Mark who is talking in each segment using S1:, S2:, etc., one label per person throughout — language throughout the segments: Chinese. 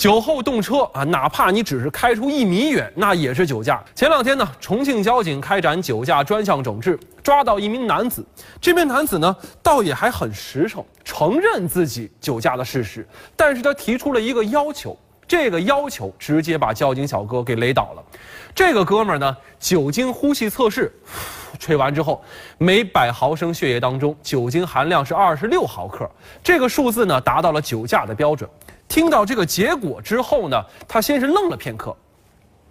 S1: 酒后动车啊，哪怕你只是开出一米远，那也是酒驾。前两天呢，重庆交警开展酒驾专项整治，抓到一名男子。这名男子呢，倒也还很实诚，承认自己酒驾的事实，但是他提出了一个要求。这个要求直接把交警小哥给雷倒了。这个哥们儿呢，酒精呼吸测试，吹完之后，每百毫升血液当中酒精含量是二十六毫克，这个数字呢达到了酒驾的标准。听到这个结果之后呢，他先是愣了片刻，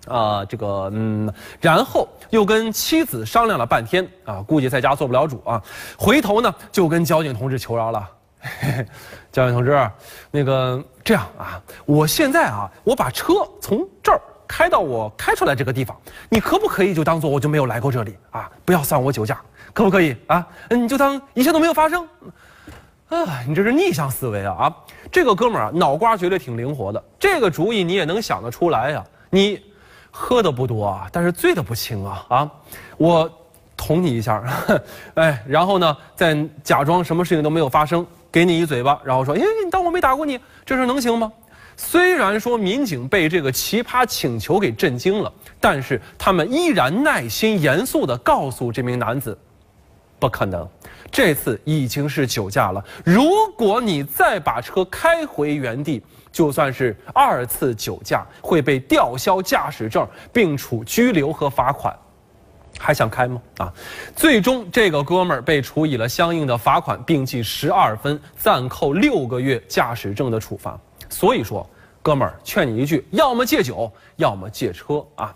S1: 啊，这个嗯，然后又跟妻子商量了半天啊，估计在家做不了主啊，回头呢就跟交警同志求饶了。嘿 嘿交警同志，那个这样啊，我现在啊，我把车从这儿开到我开出来这个地方，你可不可以就当做我就没有来过这里啊？不要算我酒驾，可不可以啊？你就当一切都没有发生。啊，你这是逆向思维啊啊！这个哥们儿啊，脑瓜绝对挺灵活的，这个主意你也能想得出来呀。你喝的不多啊，但是醉的不轻啊啊！我捅你一下，哎，然后呢，再假装什么事情都没有发生。给你一嘴巴，然后说：“哎，你当我没打过你，这事能行吗？”虽然说民警被这个奇葩请求给震惊了，但是他们依然耐心严肃地告诉这名男子：“不可能，这次已经是酒驾了。如果你再把车开回原地，就算是二次酒驾，会被吊销驾驶证，并处拘留和罚款。”还想开吗？啊，最终这个哥们儿被处以了相应的罚款，并记十二分，暂扣六个月驾驶证的处罚。所以说，哥们儿，劝你一句：要么戒酒，要么戒车啊。